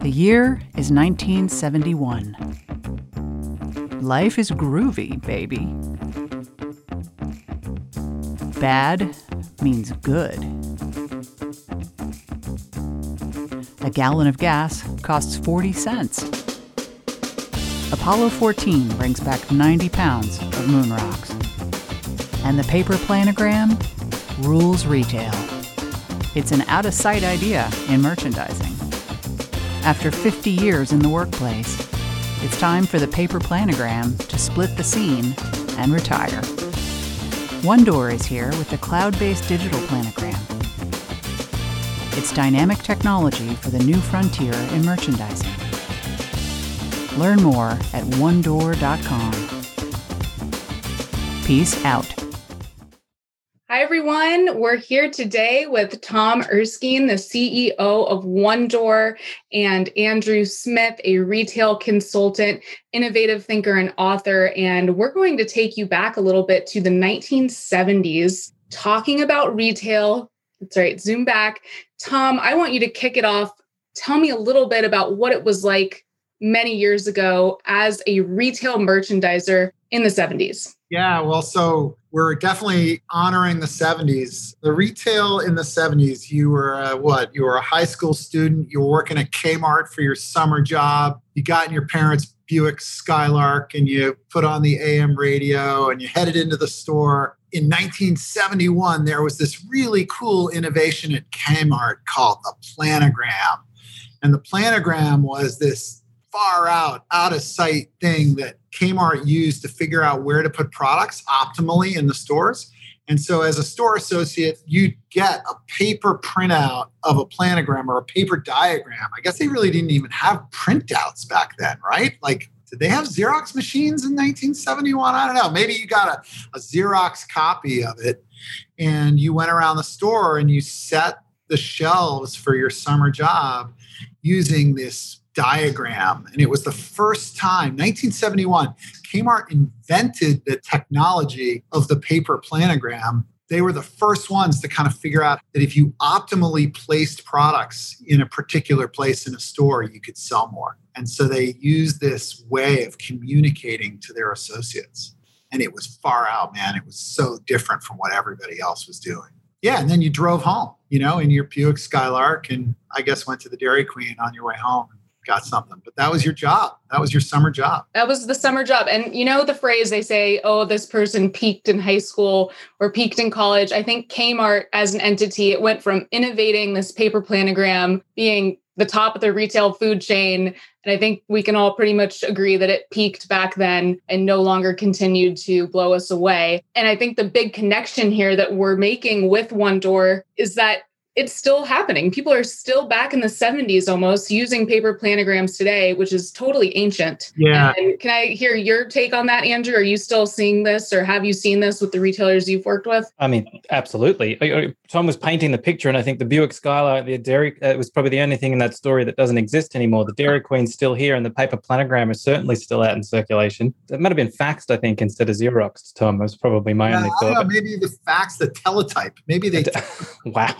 The year is 1971. Life is groovy, baby. Bad means good. A gallon of gas costs 40 cents. Apollo 14 brings back 90 pounds of moon rocks. And the paper planogram rules retail. It's an out of sight idea in merchandising. After 50 years in the workplace, it's time for the paper planogram to split the scene and retire. One Door is here with the cloud based digital planogram. It's dynamic technology for the new frontier in merchandising. Learn more at onedoor.com. Peace out. Hi, everyone. We're here today with Tom Erskine, the CEO of One Door, and Andrew Smith, a retail consultant, innovative thinker, and author. And we're going to take you back a little bit to the 1970s, talking about retail. That's right, zoom back. Tom, I want you to kick it off. Tell me a little bit about what it was like many years ago as a retail merchandiser in the 70s. Yeah, well, so we're definitely honoring the 70s. The retail in the 70s, you were uh, what? You were a high school student, you were working at Kmart for your summer job, you got in your parents' Buick Skylark and you put on the AM radio and you headed into the store. In 1971, there was this really cool innovation at Kmart called the planogram. And the planogram was this far out, out of sight thing that Kmart used to figure out where to put products optimally in the stores. And so, as a store associate, you'd get a paper printout of a planogram or a paper diagram. I guess they really didn't even have printouts back then, right? Like, did they have Xerox machines in 1971? I don't know. Maybe you got a, a Xerox copy of it and you went around the store and you set the shelves for your summer job using this diagram. And it was the first time, 1971, Kmart invented the technology of the paper planogram. They were the first ones to kind of figure out that if you optimally placed products in a particular place in a store, you could sell more. And so they used this way of communicating to their associates. And it was far out, man. It was so different from what everybody else was doing. Yeah, and then you drove home, you know, in your Buick Skylark, and I guess went to the Dairy Queen on your way home got something. But that was your job. That was your summer job. That was the summer job. And you know the phrase they say, oh, this person peaked in high school or peaked in college. I think Kmart as an entity, it went from innovating this paper planogram, being the top of the retail food chain. And I think we can all pretty much agree that it peaked back then and no longer continued to blow us away. And I think the big connection here that we're making with One Door is that it's still happening. People are still back in the 70s almost using paper planograms today, which is totally ancient. Yeah. And can I hear your take on that, Andrew? Are you still seeing this or have you seen this with the retailers you've worked with? I mean, absolutely. Tom was painting the picture, and I think the Buick Skylark, the Dairy, uh, it was probably the only thing in that story that doesn't exist anymore. The Dairy Queen's still here, and the paper planogram is certainly still out in circulation. It might have been faxed, I think, instead of Xerox, Tom. was probably my yeah, only thought. Know, maybe the fax, the teletype. Maybe they. wow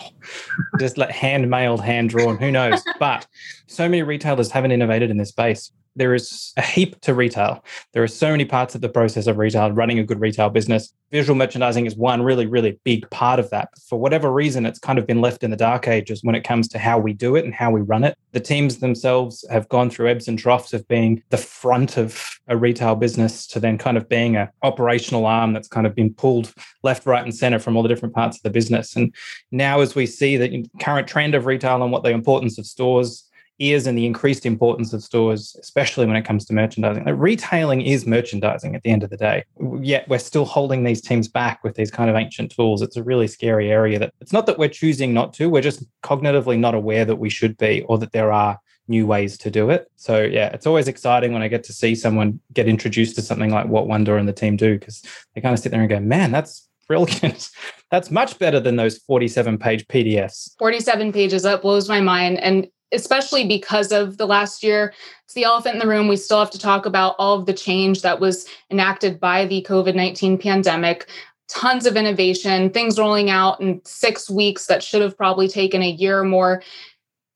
just like hand mailed, hand drawn, who knows? But so many retailers haven't innovated in this space. There is a heap to retail. There are so many parts of the process of retail, running a good retail business. Visual merchandising is one really, really big part of that. For whatever reason, it's kind of been left in the dark ages when it comes to how we do it and how we run it. The teams themselves have gone through ebbs and troughs of being the front of a retail business to then kind of being an operational arm that's kind of been pulled left, right, and center from all the different parts of the business. And now, as we see the current trend of retail and what the importance of stores is and the increased importance of stores, especially when it comes to merchandising. Like retailing is merchandising at the end of the day. Yet we're still holding these teams back with these kind of ancient tools. It's a really scary area that it's not that we're choosing not to, we're just cognitively not aware that we should be or that there are new ways to do it. So yeah, it's always exciting when I get to see someone get introduced to something like what Door and the team do because they kind of sit there and go, man, that's brilliant. That's much better than those 47 page PDFs. 47 pages, that blows my mind. And especially because of the last year. It's the elephant in the room. We still have to talk about all of the change that was enacted by the COVID 19 pandemic. Tons of innovation, things rolling out in six weeks that should have probably taken a year or more.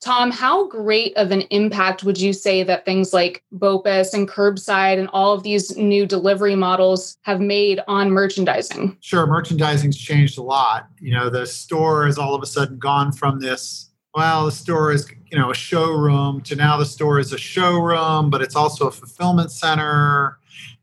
Tom, how great of an impact would you say that things like BOPUS and curbside and all of these new delivery models have made on merchandising? Sure, merchandising's changed a lot. You know, the store has all of a sudden gone from this well, the store is, you know, a showroom to now the store is a showroom, but it's also a fulfillment center.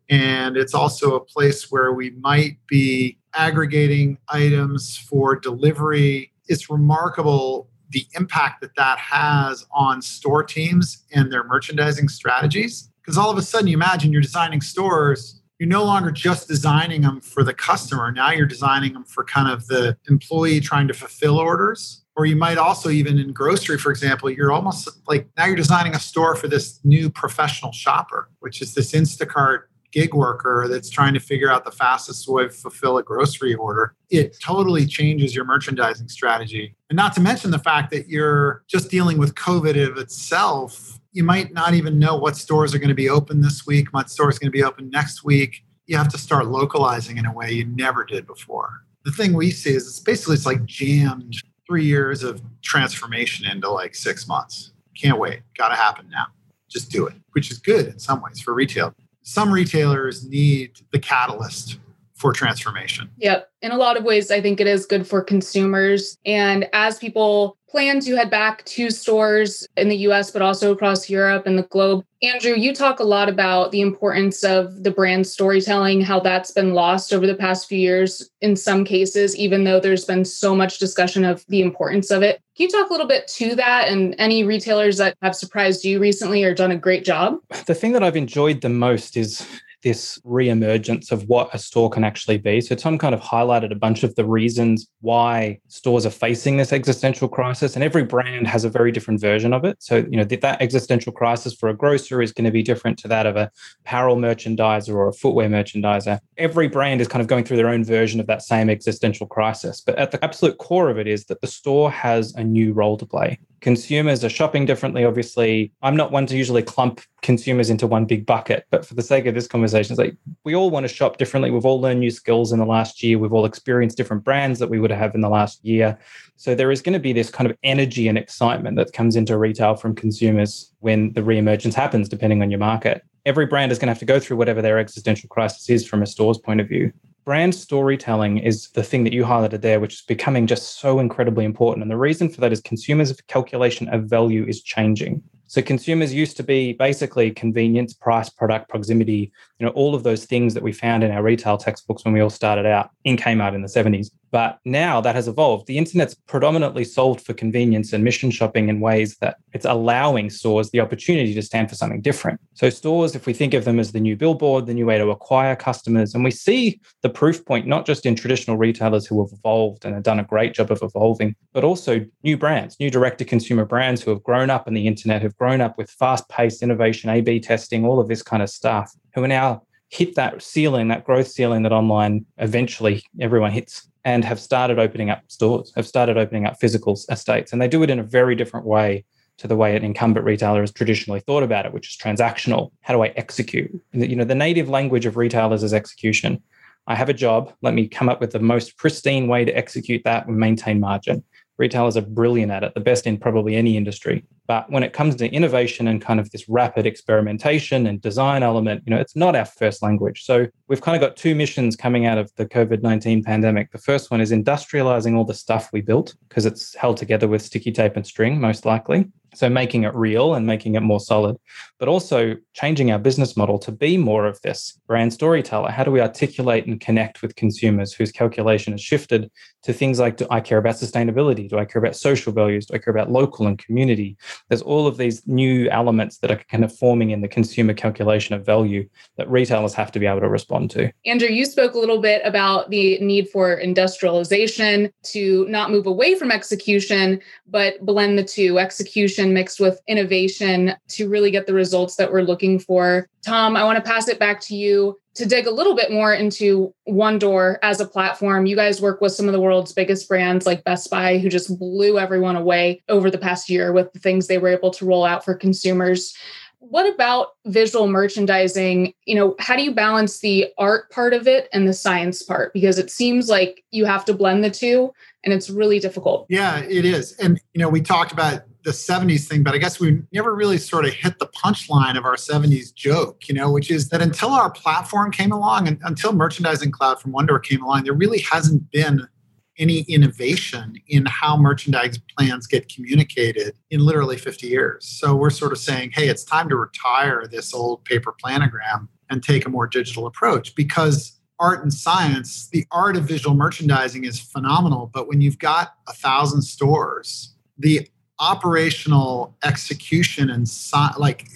And it's also a place where we might be aggregating items for delivery. It's remarkable the impact that that has on store teams and their merchandising strategies. Because all of a sudden, you imagine you're designing stores, you're no longer just designing them for the customer. Now you're designing them for kind of the employee trying to fulfill orders. Or you might also, even in grocery, for example, you're almost like now you're designing a store for this new professional shopper, which is this Instacart gig worker that's trying to figure out the fastest way to fulfill a grocery order, it totally changes your merchandising strategy. And not to mention the fact that you're just dealing with COVID of itself. You might not even know what stores are going to be open this week, what store is going to be open next week. You have to start localizing in a way you never did before. The thing we see is it's basically it's like jammed three years of transformation into like six months. Can't wait. Got to happen now. Just do it, which is good in some ways for retail some retailers need the catalyst for transformation. Yep. In a lot of ways, I think it is good for consumers. And as people plan to head back to stores in the US, but also across Europe and the globe, Andrew, you talk a lot about the importance of the brand storytelling, how that's been lost over the past few years in some cases, even though there's been so much discussion of the importance of it. Can you talk a little bit to that and any retailers that have surprised you recently or done a great job? The thing that I've enjoyed the most is this reemergence of what a store can actually be. So Tom kind of highlighted a bunch of the reasons why stores are facing this existential crisis, and every brand has a very different version of it. So you know that, existential crisis for a grocer is going to be different to that of a apparel merchandiser or a footwear merchandiser. Every brand is kind of going through their own version of that same existential crisis. But at the absolute core of it is that the store has a new role to play consumers are shopping differently. Obviously, I'm not one to usually clump consumers into one big bucket, but for the sake of this conversation, it's like we all want to shop differently. We've all learned new skills in the last year. We've all experienced different brands that we would have in the last year. So there is going to be this kind of energy and excitement that comes into retail from consumers when the reemergence happens, depending on your market. Every brand is going to have to go through whatever their existential crisis is from a store's point of view brand storytelling is the thing that you highlighted there, which is becoming just so incredibly important. And the reason for that is consumers' calculation of value is changing. So consumers used to be basically convenience, price, product, proximity, you know, all of those things that we found in our retail textbooks when we all started out in Kmart in the 70s. But now that has evolved. The internet's predominantly solved for convenience and mission shopping in ways that it's allowing stores the opportunity to stand for something different. So, stores, if we think of them as the new billboard, the new way to acquire customers, and we see the proof point not just in traditional retailers who have evolved and have done a great job of evolving, but also new brands, new direct to consumer brands who have grown up in the internet, have grown up with fast paced innovation, A B testing, all of this kind of stuff, who are now hit that ceiling, that growth ceiling that online eventually everyone hits and have started opening up stores, have started opening up physical estates. And they do it in a very different way to the way an incumbent retailer has traditionally thought about it, which is transactional. How do I execute? You know, the native language of retailers is execution. I have a job. Let me come up with the most pristine way to execute that and maintain margin. Retailers are brilliant at it, the best in probably any industry. But when it comes to innovation and kind of this rapid experimentation and design element, you know, it's not our first language. So we've kind of got two missions coming out of the COVID 19 pandemic. The first one is industrializing all the stuff we built because it's held together with sticky tape and string, most likely. So making it real and making it more solid, but also changing our business model to be more of this brand storyteller. How do we articulate and connect with consumers whose calculation has shifted to things like do I care about sustainability? Do I care about social values? Do I care about local and community? There's all of these new elements that are kind of forming in the consumer calculation of value that retailers have to be able to respond to. Andrew, you spoke a little bit about the need for industrialization to not move away from execution, but blend the two execution mixed with innovation to really get the results that we're looking for. Tom, I want to pass it back to you to dig a little bit more into One Door as a platform. You guys work with some of the world's biggest brands like Best Buy, who just blew everyone away over the past year with the things they were able to roll out for consumers what about visual merchandising you know how do you balance the art part of it and the science part because it seems like you have to blend the two and it's really difficult. Yeah, it is. And, you know, we talked about the 70s thing, but I guess we never really sort of hit the punchline of our 70s joke, you know, which is that until our platform came along and until Merchandising Cloud from One came along, there really hasn't been any innovation in how merchandise plans get communicated in literally 50 years. So we're sort of saying, hey, it's time to retire this old paper planogram and take a more digital approach because art and science, the art of visual merchandising is phenomenal. But when you've got a thousand stores, the operational execution and like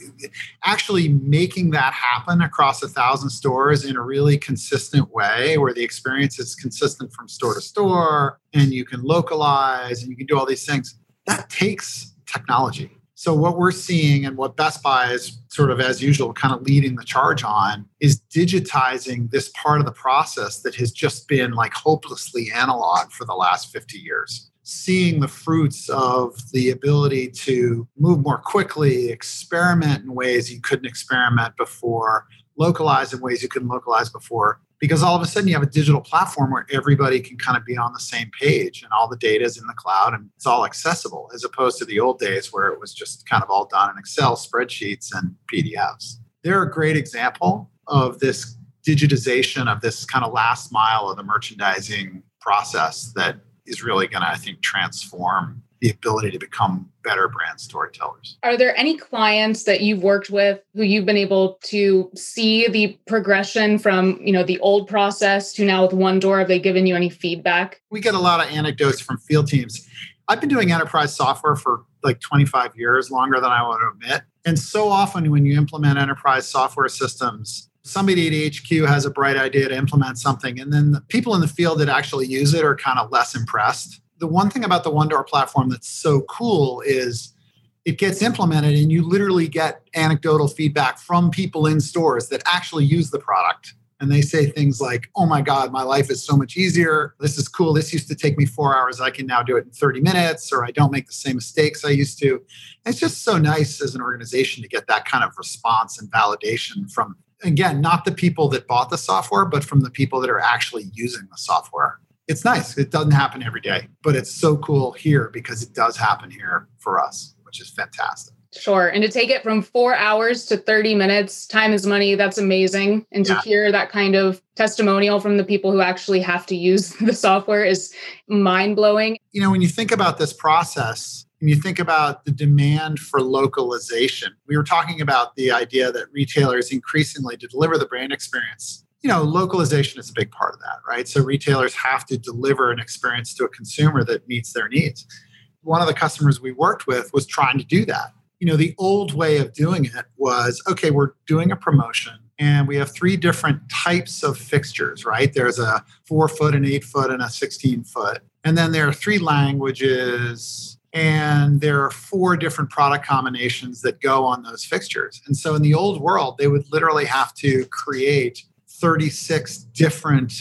actually making that happen across a thousand stores in a really consistent way where the experience is consistent from store to store and you can localize and you can do all these things. That takes technology. So what we're seeing and what Best Buy is sort of as usual kind of leading the charge on is digitizing this part of the process that has just been like hopelessly analog for the last 50 years seeing the fruits of the ability to move more quickly, experiment in ways you couldn't experiment before, localize in ways you couldn't localize before. Because all of a sudden you have a digital platform where everybody can kind of be on the same page and all the data is in the cloud and it's all accessible, as opposed to the old days where it was just kind of all done in Excel spreadsheets and PDFs. They're a great example of this digitization of this kind of last mile of the merchandising process that is really going to, I think, transform the ability to become better brand storytellers. Are there any clients that you've worked with who you've been able to see the progression from, you know, the old process to now with One Door? Have they given you any feedback? We get a lot of anecdotes from field teams. I've been doing enterprise software for like 25 years, longer than I want to admit. And so often when you implement enterprise software systems, somebody at HQ has a bright idea to implement something, and then the people in the field that actually use it are kind of less impressed. The one thing about the One Door platform that's so cool is it gets implemented, and you literally get anecdotal feedback from people in stores that actually use the product. And they say things like, oh my God, my life is so much easier. This is cool. This used to take me four hours. I can now do it in 30 minutes, or I don't make the same mistakes I used to. It's just so nice as an organization to get that kind of response and validation from again, not the people that bought the software, but from the people that are actually using the software. It's nice. It doesn't happen every day, but it's so cool here because it does happen here for us, which is fantastic. Sure. And to take it from four hours to 30 minutes, time is money. That's amazing. And yeah. to hear that kind of testimonial from the people who actually have to use the software is mind blowing. You know, when you think about this process, and you think about the demand for localization, we were talking about the idea that retailers increasingly to deliver the brand experience, you know, localization is a big part of that, right? So retailers have to deliver an experience to a consumer that meets their needs. One of the customers we worked with was trying to do that. You know, the old way of doing it was okay, we're doing a promotion and we have three different types of fixtures, right? There's a four foot, an eight foot, and a 16 foot. And then there are three languages, and there are four different product combinations that go on those fixtures. And so in the old world, they would literally have to create 36 different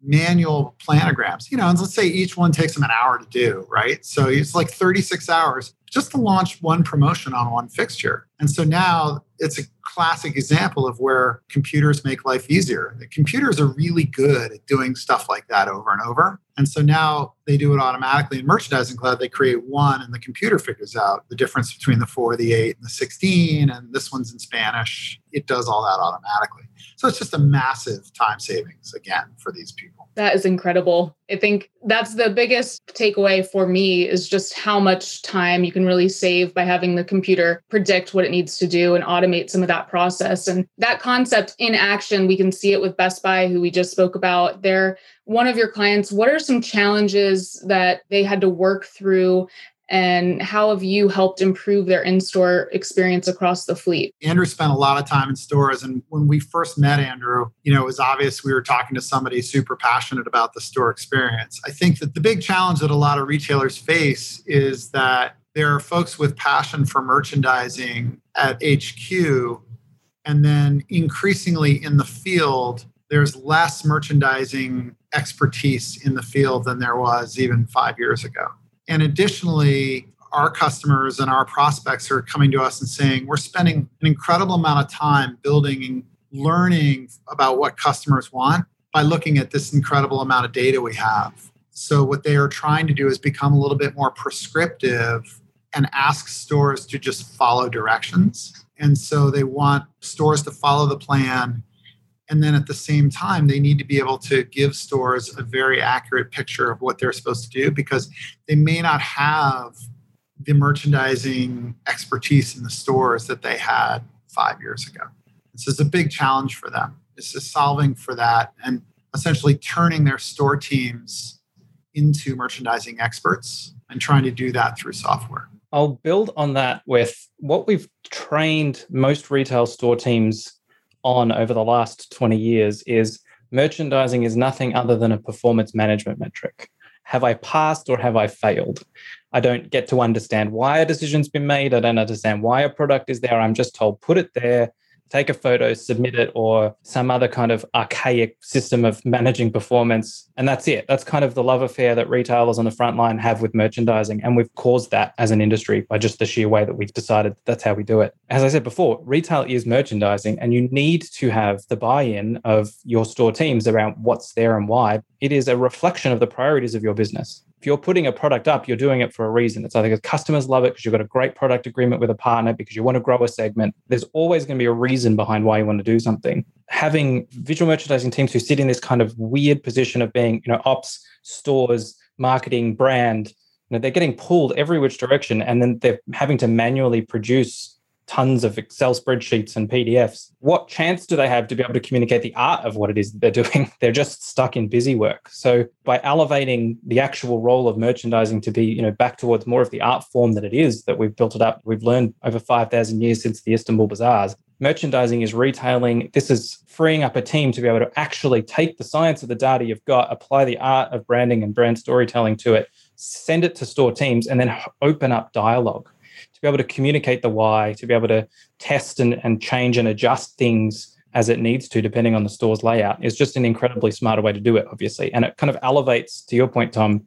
manual planograms. You know, and let's say each one takes them an hour to do, right? So it's like 36 hours just to launch one promotion on one fixture. And so now it's a classic example of where computers make life easier. The computers are really good at doing stuff like that over and over. And so now they do it automatically in Merchandising Cloud. They create one, and the computer figures out the difference between the four, the eight, and the 16. And this one's in Spanish. It does all that automatically. So it's just a massive time savings again for these people. That is incredible. I think that's the biggest takeaway for me is just how much time you can really save by having the computer predict what it needs to do and automate some of that process. And that concept in action, we can see it with Best Buy, who we just spoke about. They're one of your clients. What are some challenges that they had to work through and how have you helped improve their in-store experience across the fleet andrew spent a lot of time in stores and when we first met andrew you know it was obvious we were talking to somebody super passionate about the store experience i think that the big challenge that a lot of retailers face is that there are folks with passion for merchandising at hq and then increasingly in the field there's less merchandising expertise in the field than there was even five years ago and additionally, our customers and our prospects are coming to us and saying, we're spending an incredible amount of time building and learning about what customers want by looking at this incredible amount of data we have. So, what they are trying to do is become a little bit more prescriptive and ask stores to just follow directions. And so, they want stores to follow the plan. And then at the same time, they need to be able to give stores a very accurate picture of what they're supposed to do because they may not have the merchandising expertise in the stores that they had five years ago. This is a big challenge for them. This is solving for that and essentially turning their store teams into merchandising experts and trying to do that through software. I'll build on that with what we've trained most retail store teams on over the last 20 years is merchandising is nothing other than a performance management metric. Have I passed or have I failed? I don't get to understand why a decision's been made. I don't understand why a product is there. I'm just told put it there, take a photo, submit it, or some other kind of archaic system of managing performance. And that's it. That's kind of the love affair that retailers on the front line have with merchandising. And we've caused that as an industry by just the sheer way that we've decided that's how we do it. As I said before, retail is merchandising, and you need to have the buy in of your store teams around what's there and why. It is a reflection of the priorities of your business if you're putting a product up, you're doing it for a reason. It's either because customers love it because you've got a great product agreement with a partner, because you want to grow a segment. There's always going to be a reason behind why you want to do something. Having visual merchandising teams who sit in this kind of weird position of being, you know, ops, stores, marketing, brand, you know, they're getting pulled every which direction, and then they're having to manually produce tons of Excel spreadsheets and PDFs. What chance do they have to be able to communicate the art of what it is they're doing? They're just stuck in busy work. So by elevating the actual role of merchandising to be, you know, back towards more of the art form that it is, that we've built it up, we've learned over 5,000 years since the Istanbul bazaars. Merchandising is retailing. This is freeing up a team to be able to actually take the science of the data you've got, apply the art of branding and brand storytelling to it, send it to store teams, and then open up dialogue be able to communicate the why, to be able to test and, and change and adjust things as it needs to, depending on the store's layout, is just an incredibly smarter way to do it, obviously. And it kind of elevates, to your point, Tom,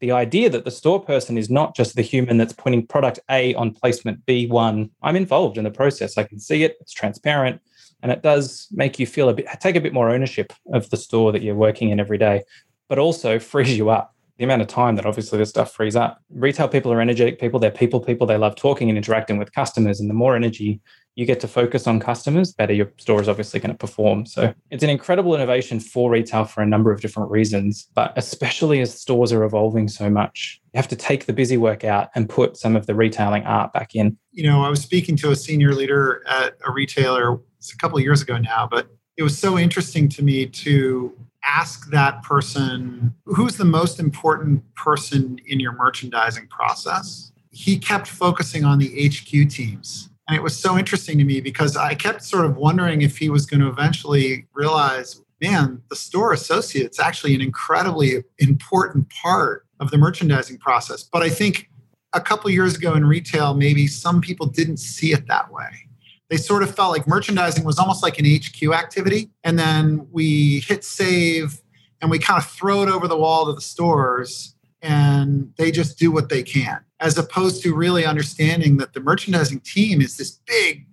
the idea that the store person is not just the human that's putting product A on placement B1. I'm involved in the process. I can see it, it's transparent, and it does make you feel a bit, take a bit more ownership of the store that you're working in every day, but also frees you up the amount of time that obviously this stuff frees up. Retail people are energetic people, they're people people, they love talking and interacting with customers. And the more energy you get to focus on customers, better your store is obviously going to perform. So it's an incredible innovation for retail for a number of different reasons, but especially as stores are evolving so much, you have to take the busy work out and put some of the retailing art back in. You know, I was speaking to a senior leader at a retailer a couple of years ago now, but it was so interesting to me to ask that person who's the most important person in your merchandising process. He kept focusing on the HQ teams. And it was so interesting to me because I kept sort of wondering if he was going to eventually realize, man, the store associate's actually an incredibly important part of the merchandising process. But I think a couple years ago in retail, maybe some people didn't see it that way they sort of felt like merchandising was almost like an HQ activity. And then we hit save and we kind of throw it over the wall to the stores and they just do what they can, as opposed to really understanding that the merchandising team is this big,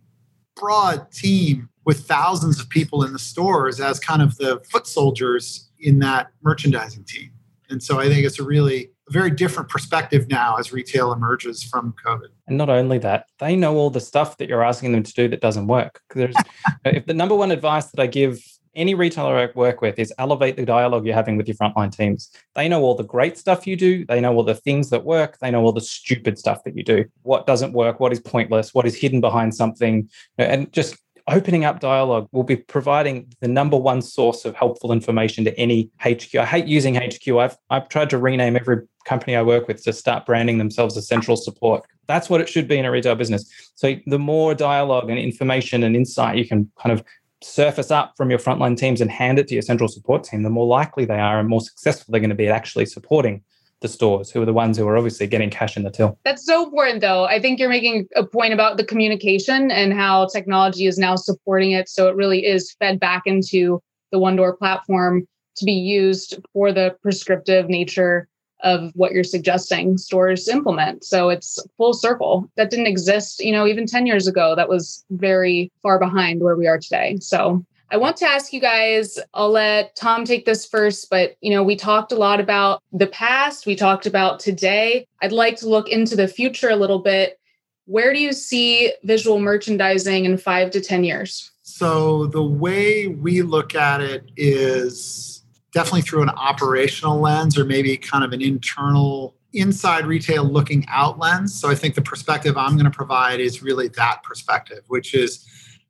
broad team with thousands of people in the stores as kind of the foot soldiers in that merchandising team. And so I think it's a really a very different perspective now as retail emerges from COVID. And not only that, they know all the stuff that you're asking them to do that doesn't work. There's, if the number one advice that I give any retailer I work with is elevate the dialogue you're having with your frontline teams. They know all the great stuff you do. They know all the things that work. They know all the stupid stuff that you do. What doesn't work? What is pointless? What is hidden behind something? And just opening up dialogue will be providing the number one source of helpful information to any HQ. I hate using HQ. I've, I've tried to rename every company I work with to start branding themselves as central support. That's what it should be in a retail business. So the more dialogue and information and insight you can kind of surface up from your frontline teams and hand it to your central support team, the more likely they are and more successful they're going to be at actually supporting the stores who are the ones who are obviously getting cash in the till. That's so important though. I think you're making a point about the communication and how technology is now supporting it. So it really is fed back into the One Door platform to be used for the prescriptive nature of what you're suggesting stores implement. So it's full circle. That didn't exist, you know, even 10 years ago. That was very far behind where we are today. So I want to ask you guys, I'll let Tom take this first, but you know, we talked a lot about the past, we talked about today. I'd like to look into the future a little bit. Where do you see visual merchandising in 5 to 10 years? So the way we look at it is definitely through an operational lens or maybe kind of an internal inside retail looking out lens. So I think the perspective I'm going to provide is really that perspective, which is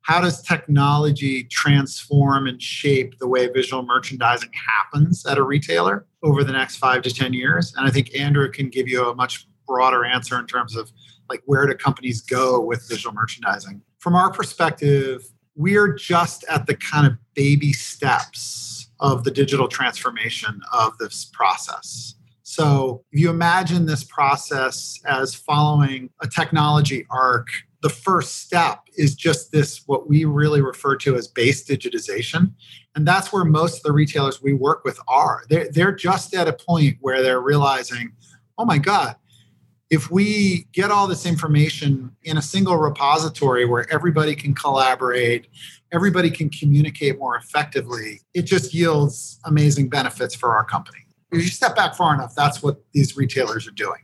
how does technology transform and shape the way visual merchandising happens at a retailer over the next five to 10 years? And I think Andrew can give you a much broader answer in terms of like where do companies go with visual merchandising. From our perspective, we're just at the kind of baby steps of the digital transformation of this process. So if you imagine this process as following a technology arc, the first step is just this, what we really refer to as base digitization. And that's where most of the retailers we work with are. They're, they're just at a point where they're realizing, oh my God, if we get all this information in a single repository where everybody can collaborate, everybody can communicate more effectively, it just yields amazing benefits for our company if you step back far enough, that's what these retailers are doing,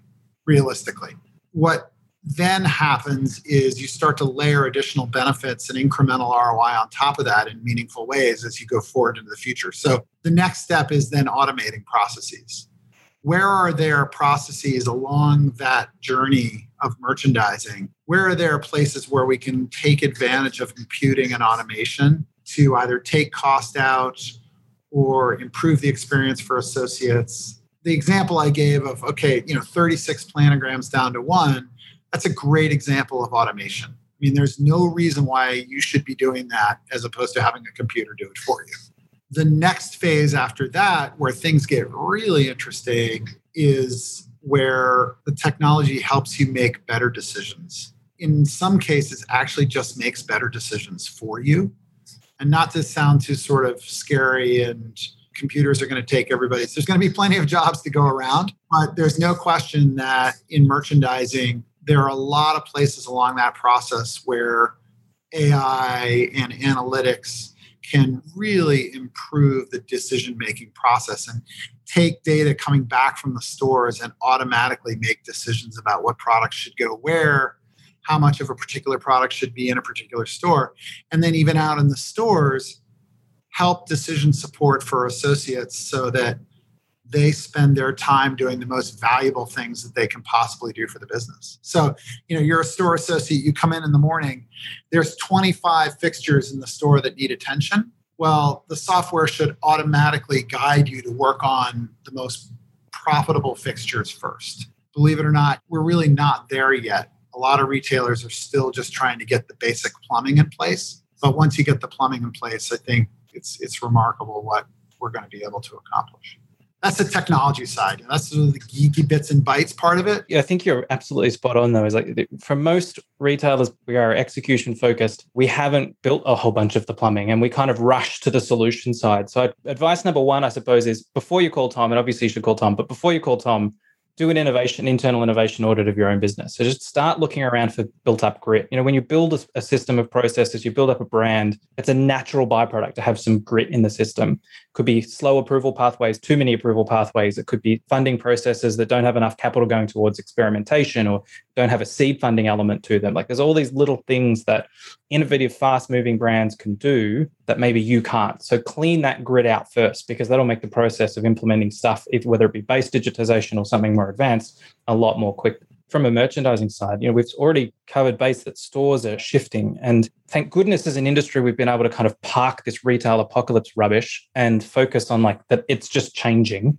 realistically. What then happens is you start to layer additional benefits and incremental ROI on top of that in meaningful ways as you go forward into the future. So the next step is then automating processes. Where are there processes along that journey of merchandising? Where are there places where we can take advantage of computing and automation to either take cost out, or improve the experience for associates. The example I gave of, okay, you know, 36 planograms down to one, that's a great example of automation. I mean, there's no reason why you should be doing that as opposed to having a computer do it for you. The next phase after that, where things get really interesting, is where the technology helps you make better decisions. In some cases, actually just makes better decisions for you and not to sound too sort of scary and computers are going to take everybody. there's going to be plenty of jobs to go around, but there's no question that in merchandising, there are a lot of places along that process where AI and analytics can really improve the decision making process and take data coming back from the stores and automatically make decisions about what products should go where how much of a particular product should be in a particular store. And then, even out in the stores, help decision support for associates so that they spend their time doing the most valuable things that they can possibly do for the business. So, you know, you're a store associate, you come in in the morning, there's 25 fixtures in the store that need attention. Well, the software should automatically guide you to work on the most profitable fixtures first. Believe it or not, we're really not there yet a lot of retailers are still just trying to get the basic plumbing in place. But once you get the plumbing in place, I think it's it's remarkable what we're going to be able to accomplish. That's the technology side. That's the geeky bits and bytes part of it. Yeah, I think you're absolutely spot on. Though, is like for most retailers, we are execution focused. We haven't built a whole bunch of the plumbing, and we kind of rush to the solution side. So, advice number one, I suppose, is before you call Tom, and obviously you should call Tom, but before you call Tom, do an innovation, internal innovation audit of your own business. So just start looking around for built up grit. You know, when you build a, a, system of processes, you build up a brand, it's a natural byproduct to have some grit in the system. Could be slow approval pathways, too many approval pathways. It could be funding processes that don't have enough capital going towards experimentation or don't have a seed funding element to them. Like there's all these little things that innovative, fast moving brands can do that maybe you can't. So clean that grid out first because that'll make the process of implementing stuff, whether it be base digitization or something more advanced, a lot more quick. From a merchandising side, you know, we've already covered base that stores are shifting. And thank goodness as an industry, we've been able to kind of park this retail apocalypse rubbish and focus on like that it's just changing.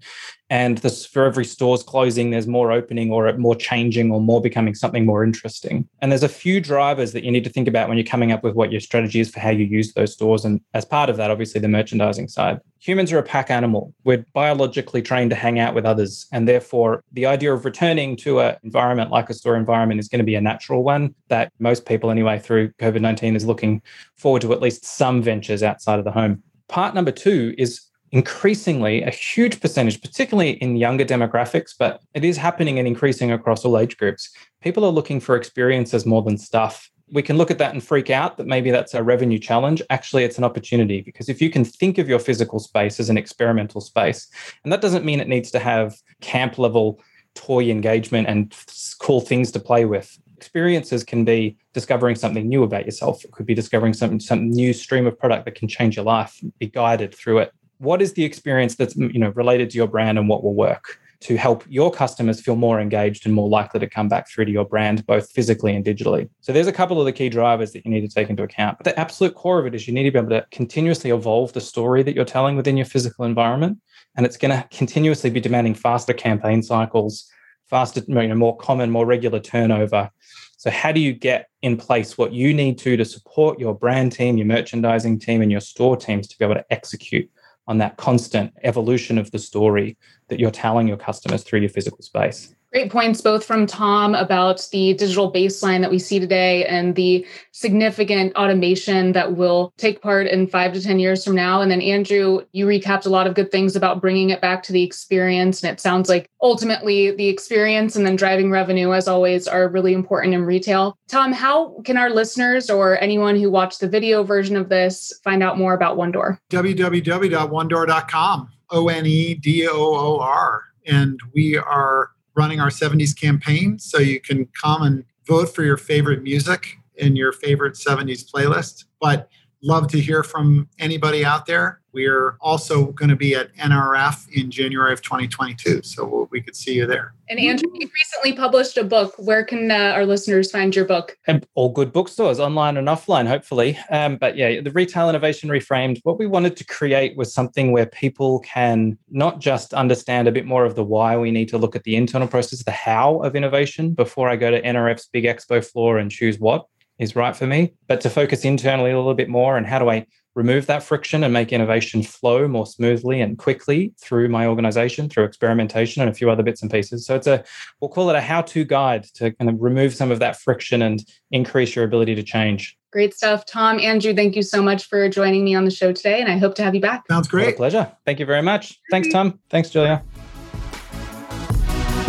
And this for every store's closing there's more opening or more changing or more becoming something more interesting. And there's a few drivers that you need to think about when you're coming up with what your strategy is for how you use those stores. And as part of that obviously the merchandising side. Humans are a pack animal. We're biologically trained to hang out with others. And therefore the idea of returning to an environment like a store environment is going to be a natural one that most people anyway through covid-19 is looking forward to at least some ventures outside of the home part number two is increasingly a huge percentage, particularly in younger demographics, but it is happening and increasing across all age groups. People are looking for experiences more than stuff. we can look at that and freak out that maybe that's a revenue challenge. Actually, it's an opportunity because if you can think of your physical space as an experimental space, and that doesn't mean it needs to have camp level toy engagement and cool things to play with. Experiences can be discovering something new about yourself. It could be discovering some, some new stream of product that can change your life, be guided through it. What is the experience that's you know related to your brand and what will work? to help your customers feel more engaged and more likely to come back through to your brand, both physically and digitally. So there's a couple of the key drivers that you need to take into account. But the absolute core of it is you need to be able to continuously evolve the story that you're telling within your physical environment. And it's going to continuously be demanding faster campaign cycles, faster, you know, more common, more regular turnover. So, how do you get in place what you need to to support your brand team, your merchandising team, and your store teams to be able to execute on that constant evolution of the story that you're telling your customers through your physical space. Great points, both from Tom about the digital baseline that we see today and the significant automation that will take part in five to 10 years from now. And then, Andrew, you recapped a lot of good things about bringing it back to the experience. And it sounds like ultimately the experience and then driving revenue, as always, are really important in retail. Tom, how can our listeners or anyone who watched the video version of this find out more about OneDoor? www.onedoor.com, O N E D O O R. And we are running our 70s campaign. So you can come and vote for your favorite music in your favorite 70s playlist. But love to hear from anybody out there. We're also going to be at NRF in January of 2022. So we could see you there. And Andrew, you recently published a book. Where can uh, our listeners find your book? And all good bookstores, online and offline, hopefully. Um, but yeah, the Retail Innovation Reframed, what we wanted to create was something where people can not just understand a bit more of the why we need to look at the internal process, the how of innovation before I go to NRF's big expo floor and choose what is right for me, but to focus internally a little bit more and how do I remove that friction and make innovation flow more smoothly and quickly through my organization through experimentation and a few other bits and pieces. So it's a we'll call it a how-to guide to kind of remove some of that friction and increase your ability to change. Great stuff. Tom, Andrew, thank you so much for joining me on the show today and I hope to have you back. Sounds great. What a pleasure. Thank you very much. Thanks Tom. Thanks Julia.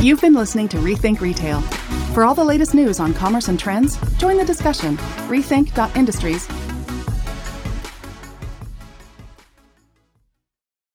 You've been listening to Rethink Retail. For all the latest news on commerce and trends, join the discussion. Rethink.industries